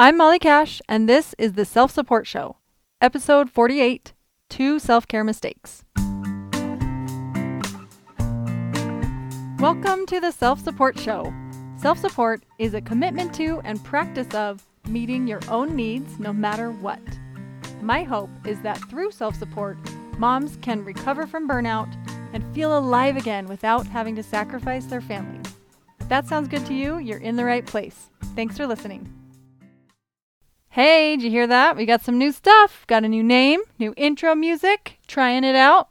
I'm Molly Cash, and this is the Self Support Show, episode 48 Two Self Care Mistakes. Welcome to the Self Support Show. Self support is a commitment to and practice of meeting your own needs no matter what. My hope is that through self support, moms can recover from burnout and feel alive again without having to sacrifice their families. If that sounds good to you, you're in the right place. Thanks for listening. Hey, did you hear that? We got some new stuff. Got a new name, new intro music, trying it out.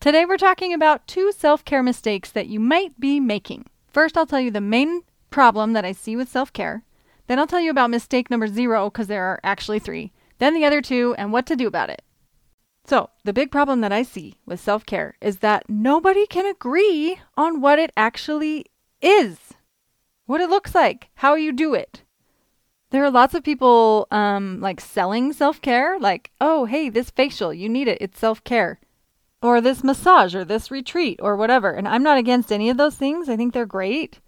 Today we're talking about two self care mistakes that you might be making. First, I'll tell you the main problem that I see with self care. Then I'll tell you about mistake number zero, because there are actually three. Then the other two, and what to do about it. So, the big problem that I see with self care is that nobody can agree on what it actually is, what it looks like, how you do it. There are lots of people um, like selling self care, like, oh, hey, this facial, you need it, it's self care. Or this massage or this retreat or whatever. And I'm not against any of those things, I think they're great.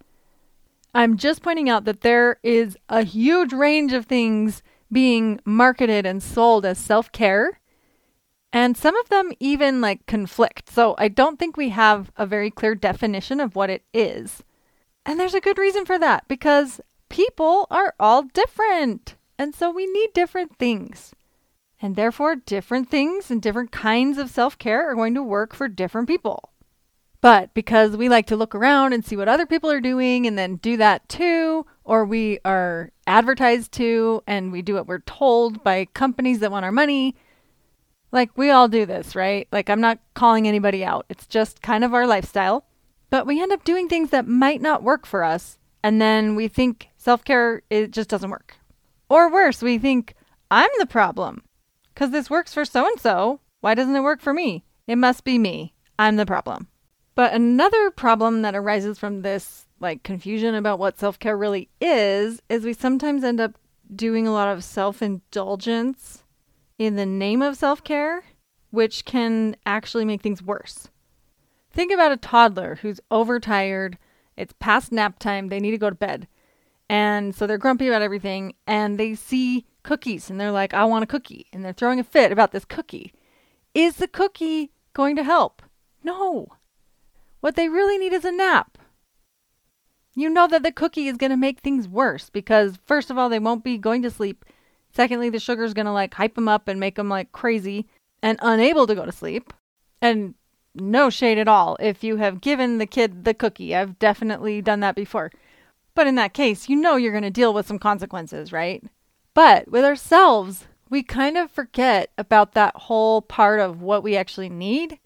I'm just pointing out that there is a huge range of things being marketed and sold as self care. And some of them even like conflict. So I don't think we have a very clear definition of what it is. And there's a good reason for that because people are all different. And so we need different things. And therefore, different things and different kinds of self care are going to work for different people. But because we like to look around and see what other people are doing and then do that too, or we are advertised to and we do what we're told by companies that want our money, like we all do this, right? Like I'm not calling anybody out. It's just kind of our lifestyle. But we end up doing things that might not work for us. And then we think Self care, it just doesn't work. Or worse, we think, I'm the problem. Because this works for so and so. Why doesn't it work for me? It must be me. I'm the problem. But another problem that arises from this, like, confusion about what self care really is, is we sometimes end up doing a lot of self indulgence in the name of self care, which can actually make things worse. Think about a toddler who's overtired, it's past nap time, they need to go to bed. And so they're grumpy about everything and they see cookies and they're like, I want a cookie. And they're throwing a fit about this cookie. Is the cookie going to help? No. What they really need is a nap. You know that the cookie is going to make things worse because, first of all, they won't be going to sleep. Secondly, the sugar is going to like hype them up and make them like crazy and unable to go to sleep. And no shade at all if you have given the kid the cookie. I've definitely done that before. But in that case, you know you're going to deal with some consequences, right? But with ourselves, we kind of forget about that whole part of what we actually need.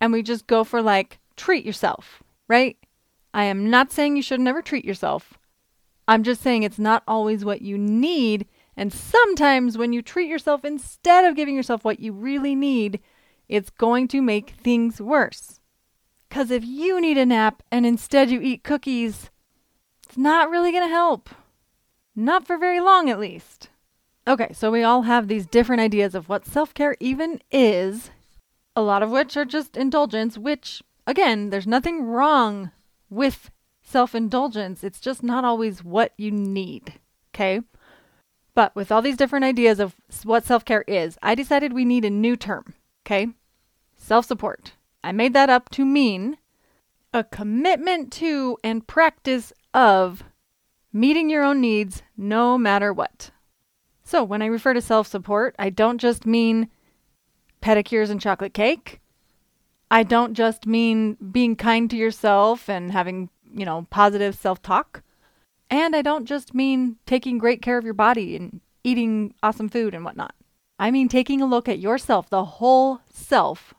And we just go for like, treat yourself, right? I am not saying you should never treat yourself. I'm just saying it's not always what you need. And sometimes when you treat yourself instead of giving yourself what you really need, it's going to make things worse. Because if you need a nap and instead you eat cookies, it's not really going to help. Not for very long, at least. Okay, so we all have these different ideas of what self care even is, a lot of which are just indulgence, which, again, there's nothing wrong with self indulgence. It's just not always what you need. Okay? But with all these different ideas of what self care is, I decided we need a new term. Okay? Self support. I made that up to mean a commitment to and practice of meeting your own needs no matter what. So, when I refer to self support, I don't just mean pedicures and chocolate cake. I don't just mean being kind to yourself and having, you know, positive self talk. And I don't just mean taking great care of your body and eating awesome food and whatnot. I mean taking a look at yourself, the whole self,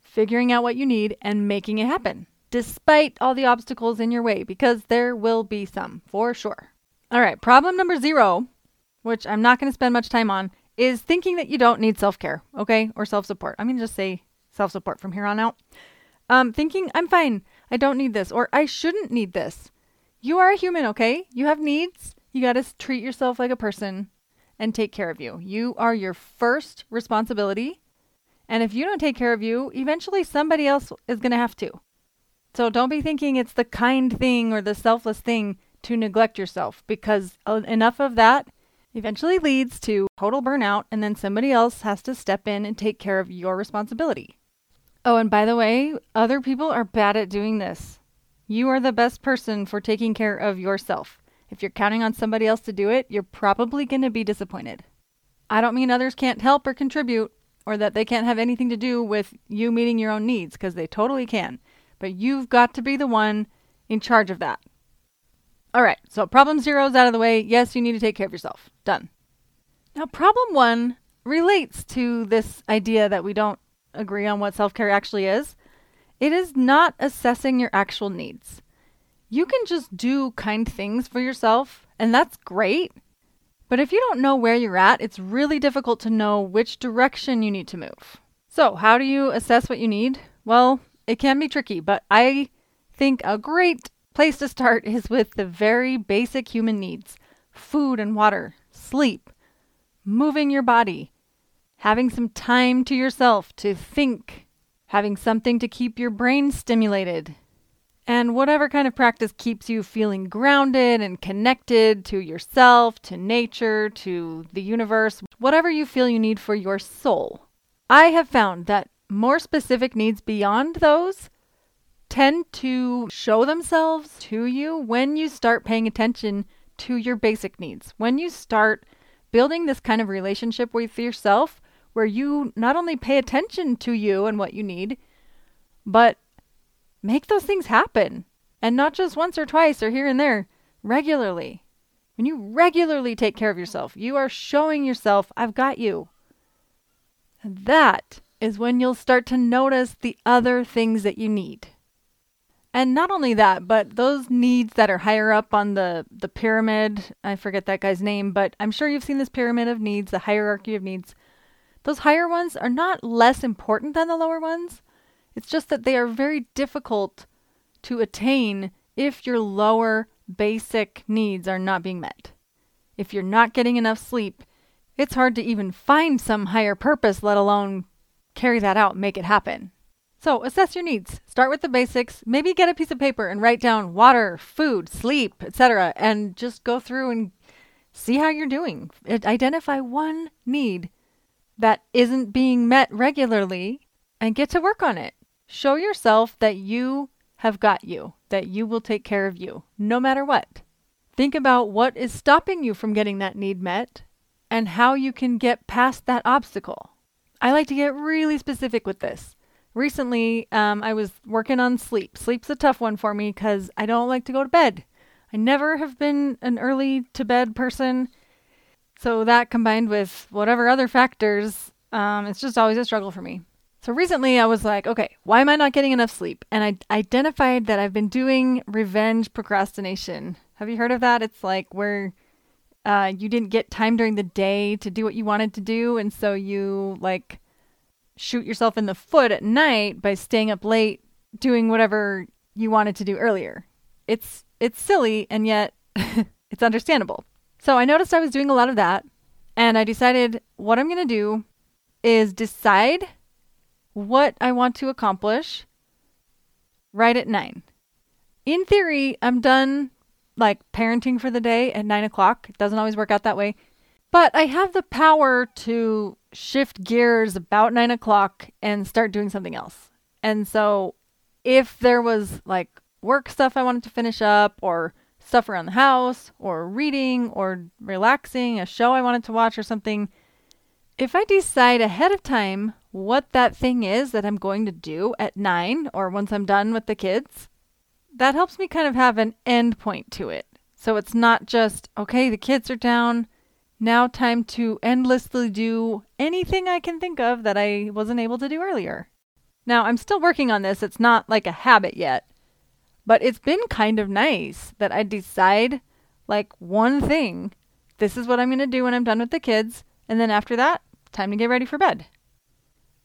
figuring out what you need and making it happen despite all the obstacles in your way, because there will be some for sure. All right, problem number zero, which I'm not going to spend much time on, is thinking that you don't need self care, okay, or self support. I'm going to just say self support from here on out. Um, thinking I'm fine, I don't need this, or I shouldn't need this. You are a human, okay? You have needs. You got to treat yourself like a person and take care of you. You are your first responsibility. And if you don't take care of you, eventually somebody else is going to have to. So don't be thinking it's the kind thing or the selfless thing to neglect yourself because enough of that eventually leads to total burnout, and then somebody else has to step in and take care of your responsibility. Oh, and by the way, other people are bad at doing this. You are the best person for taking care of yourself. If you're counting on somebody else to do it, you're probably going to be disappointed. I don't mean others can't help or contribute or that they can't have anything to do with you meeting your own needs, because they totally can. But you've got to be the one in charge of that. All right, so problem zero is out of the way. Yes, you need to take care of yourself. Done. Now, problem one relates to this idea that we don't agree on what self care actually is. It is not assessing your actual needs. You can just do kind things for yourself, and that's great. But if you don't know where you're at, it's really difficult to know which direction you need to move. So, how do you assess what you need? Well, it can be tricky, but I think a great place to start is with the very basic human needs food and water, sleep, moving your body, having some time to yourself to think, having something to keep your brain stimulated, and whatever kind of practice keeps you feeling grounded and connected to yourself, to nature, to the universe, whatever you feel you need for your soul. I have found that more specific needs beyond those tend to show themselves to you when you start paying attention to your basic needs. When you start building this kind of relationship with yourself where you not only pay attention to you and what you need, but make those things happen. And not just once or twice or here and there, regularly. When you regularly take care of yourself, you are showing yourself, I've got you. And that is when you'll start to notice the other things that you need. And not only that, but those needs that are higher up on the, the pyramid, I forget that guy's name, but I'm sure you've seen this pyramid of needs, the hierarchy of needs. Those higher ones are not less important than the lower ones, it's just that they are very difficult to attain if your lower basic needs are not being met. If you're not getting enough sleep, it's hard to even find some higher purpose, let alone carry that out make it happen. So, assess your needs. Start with the basics. Maybe get a piece of paper and write down water, food, sleep, etc., and just go through and see how you're doing. Identify one need that isn't being met regularly and get to work on it. Show yourself that you have got you, that you will take care of you, no matter what. Think about what is stopping you from getting that need met and how you can get past that obstacle. I like to get really specific with this. Recently, um, I was working on sleep. Sleep's a tough one for me because I don't like to go to bed. I never have been an early to bed person. So, that combined with whatever other factors, um, it's just always a struggle for me. So recently I was like, okay, why am I not getting enough sleep? And I identified that I've been doing revenge procrastination. Have you heard of that? It's like where uh, you didn't get time during the day to do what you wanted to do, and so you like shoot yourself in the foot at night by staying up late doing whatever you wanted to do earlier. It's it's silly and yet it's understandable. So I noticed I was doing a lot of that, and I decided what I'm going to do is decide what I want to accomplish right at nine. In theory, I'm done like parenting for the day at nine o'clock. It doesn't always work out that way. But I have the power to shift gears about nine o'clock and start doing something else. And so if there was like work stuff I wanted to finish up or stuff around the house or reading or relaxing, a show I wanted to watch or something, if I decide ahead of time what that thing is that I'm going to do at nine or once I'm done with the kids, that helps me kind of have an end point to it. So it's not just, okay, the kids are down. Now, time to endlessly do anything I can think of that I wasn't able to do earlier. Now, I'm still working on this. It's not like a habit yet, but it's been kind of nice that I decide like one thing. This is what I'm going to do when I'm done with the kids. And then after that, time to get ready for bed.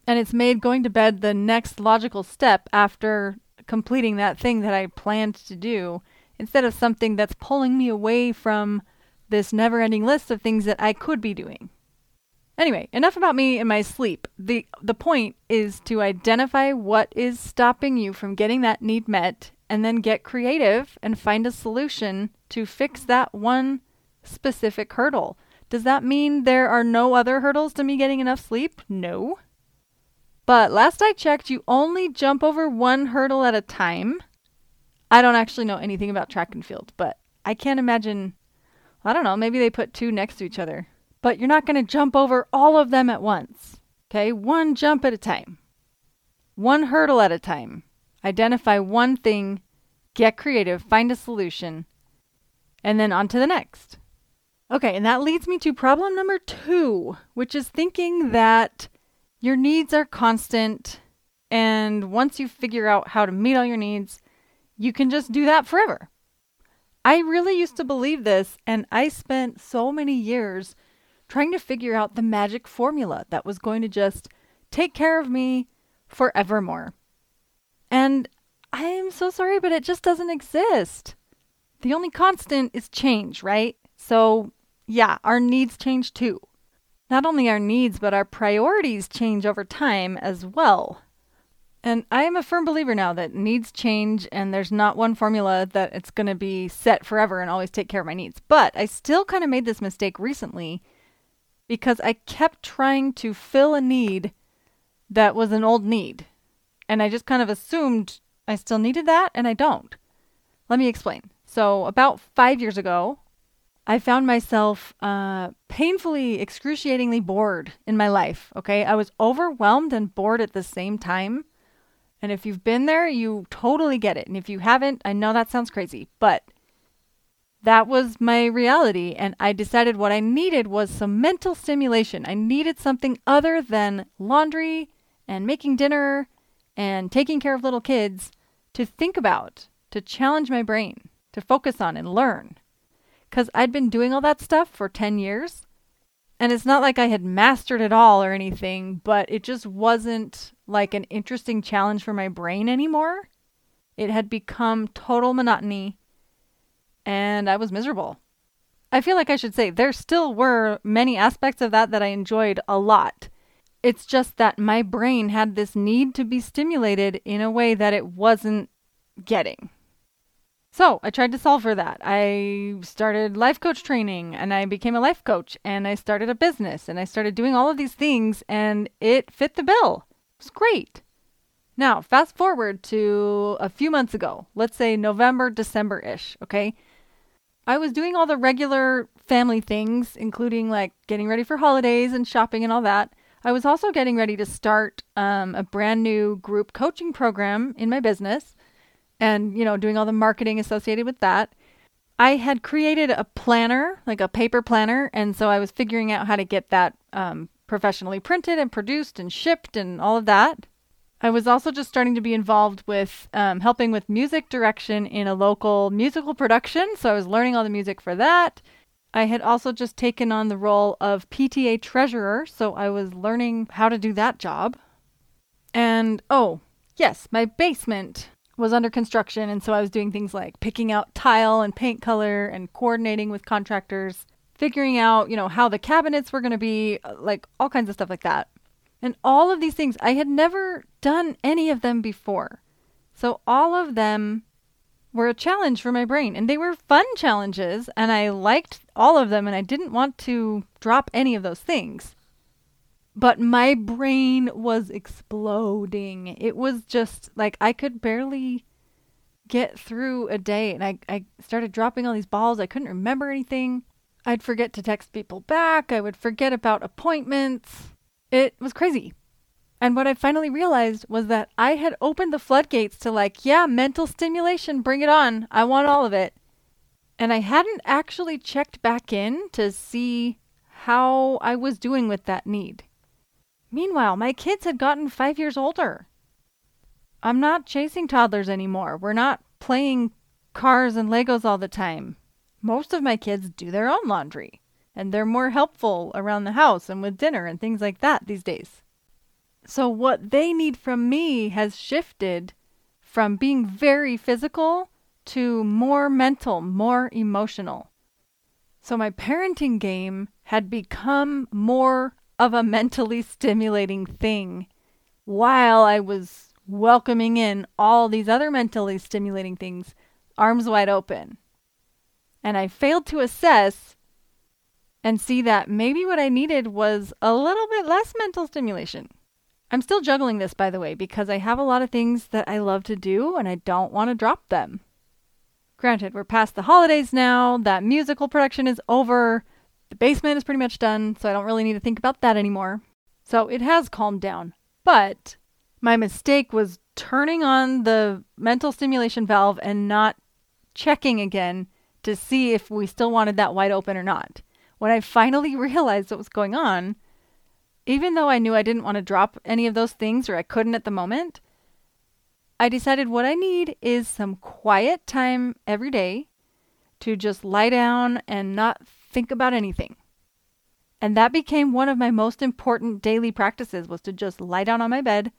And it's made going to bed the next logical step after completing that thing that I planned to do instead of something that's pulling me away from this never ending list of things that I could be doing. Anyway, enough about me and my sleep. The the point is to identify what is stopping you from getting that need met and then get creative and find a solution to fix that one specific hurdle Does that mean there are no other hurdles to me getting enough sleep? No. But last I checked, you only jump over one hurdle at a time. I don't actually know anything about track and field, but I can't imagine. I don't know, maybe they put two next to each other. But you're not going to jump over all of them at once. Okay, one jump at a time, one hurdle at a time. Identify one thing, get creative, find a solution, and then on to the next. Okay, and that leads me to problem number two, which is thinking that your needs are constant, and once you figure out how to meet all your needs, you can just do that forever. I really used to believe this, and I spent so many years trying to figure out the magic formula that was going to just take care of me forevermore. And I am so sorry, but it just doesn't exist. The only constant is change, right? So, yeah, our needs change too. Not only our needs, but our priorities change over time as well. And I am a firm believer now that needs change and there's not one formula that it's going to be set forever and always take care of my needs. But I still kind of made this mistake recently because I kept trying to fill a need that was an old need. And I just kind of assumed I still needed that and I don't. Let me explain. So, about five years ago, I found myself uh, painfully, excruciatingly bored in my life. Okay. I was overwhelmed and bored at the same time. And if you've been there, you totally get it. And if you haven't, I know that sounds crazy, but that was my reality. And I decided what I needed was some mental stimulation. I needed something other than laundry and making dinner and taking care of little kids to think about, to challenge my brain, to focus on and learn. Because I'd been doing all that stuff for 10 years. And it's not like I had mastered it all or anything, but it just wasn't like an interesting challenge for my brain anymore. It had become total monotony and I was miserable. I feel like I should say there still were many aspects of that that I enjoyed a lot. It's just that my brain had this need to be stimulated in a way that it wasn't getting. So I tried to solve for that. I started life coach training and I became a life coach and I started a business and I started doing all of these things and it fit the bill. It's great. Now, fast forward to a few months ago, let's say November, December ish, okay? I was doing all the regular family things, including like getting ready for holidays and shopping and all that. I was also getting ready to start um, a brand new group coaching program in my business and, you know, doing all the marketing associated with that. I had created a planner, like a paper planner, and so I was figuring out how to get that um, professionally printed and produced and shipped and all of that. I was also just starting to be involved with um, helping with music direction in a local musical production. So I was learning all the music for that. I had also just taken on the role of PTA treasurer. So I was learning how to do that job. And oh, yes, my basement was under construction. And so I was doing things like picking out tile and paint color and coordinating with contractors figuring out, you know, how the cabinets were going to be, uh, like all kinds of stuff like that. And all of these things, I had never done any of them before. So all of them were a challenge for my brain. And they were fun challenges. And I liked all of them. And I didn't want to drop any of those things. But my brain was exploding. It was just like I could barely get through a day. And I, I started dropping all these balls. I couldn't remember anything. I'd forget to text people back. I would forget about appointments. It was crazy. And what I finally realized was that I had opened the floodgates to, like, yeah, mental stimulation, bring it on. I want all of it. And I hadn't actually checked back in to see how I was doing with that need. Meanwhile, my kids had gotten five years older. I'm not chasing toddlers anymore. We're not playing cars and Legos all the time most of my kids do their own laundry and they're more helpful around the house and with dinner and things like that these days. So, what they need from me has shifted from being very physical to more mental, more emotional. So, my parenting game had become more of a mentally stimulating thing while I was welcoming in all these other mentally stimulating things, arms wide open and I failed to assess and see that maybe what I needed was a little bit less mental stimulation. I'm still juggling this, by the way, because I have a lot of things that I love to do and I don't want to drop them. Granted, we're past the holidays now, that musical production is over, the basement is pretty much done, so I don't really need to think about that anymore. So it has calmed down. But my mistake was turning on the mental stimulation valve and not checking again to see if we still wanted that wide open or not. When I finally realized what was going on, even though I knew I didn't want to drop any of those things or I couldn't at the moment, I decided what I need is some quiet time every day to just lie down and not think about anything. And that became one of my most important daily practices was to just lie down on my bed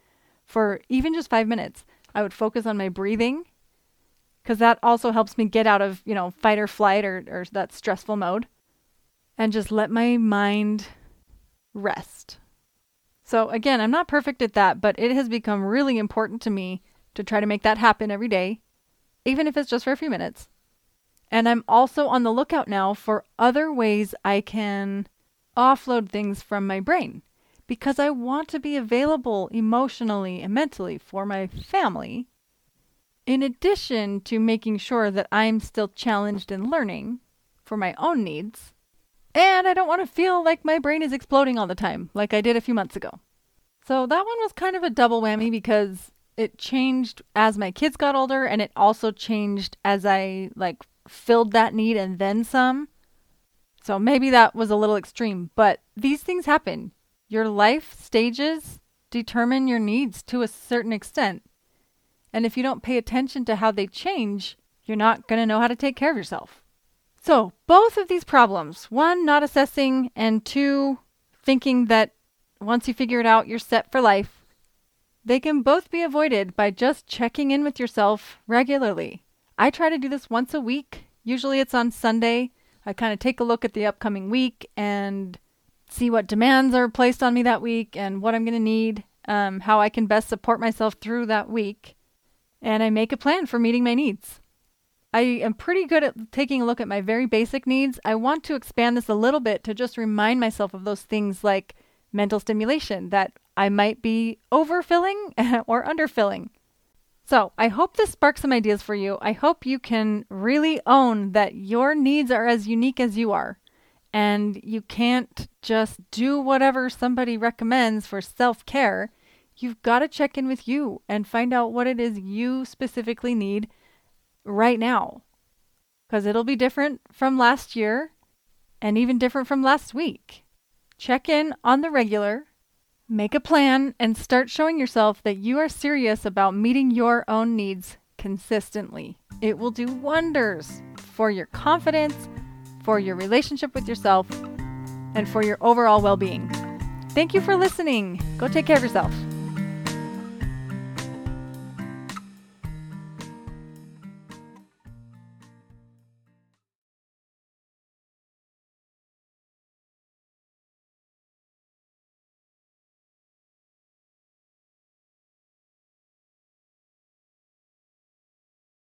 for even just 5 minutes. I would focus on my breathing cuz that also helps me get out of, you know, fight or flight or or that stressful mode and just let my mind rest. So again, I'm not perfect at that, but it has become really important to me to try to make that happen every day, even if it's just for a few minutes. And I'm also on the lookout now for other ways I can offload things from my brain because I want to be available emotionally and mentally for my family, in addition to making sure that I'm still challenged in learning for my own needs. And I don't want to feel like my brain is exploding all the time, like I did a few months ago. So that one was kind of a double whammy because it changed as my kids got older and it also changed as I like filled that need and then some. So maybe that was a little extreme, but these things happen. Your life stages determine your needs to a certain extent. And if you don't pay attention to how they change, you're not going to know how to take care of yourself. So, both of these problems one, not assessing, and two, thinking that once you figure it out, you're set for life they can both be avoided by just checking in with yourself regularly. I try to do this once a week. Usually it's on Sunday. I kind of take a look at the upcoming week and see what demands are placed on me that week and what I'm going to need, um, how I can best support myself through that week. And I make a plan for meeting my needs. I am pretty good at taking a look at my very basic needs. I want to expand this a little bit to just remind myself of those things like mental stimulation that I might be overfilling or underfilling. So, I hope this sparks some ideas for you. I hope you can really own that your needs are as unique as you are. And you can't just do whatever somebody recommends for self care. You've got to check in with you and find out what it is you specifically need right now. Because it'll be different from last year and even different from last week. Check in on the regular Make a plan and start showing yourself that you are serious about meeting your own needs consistently. It will do wonders for your confidence, for your relationship with yourself, and for your overall well being. Thank you for listening. Go take care of yourself.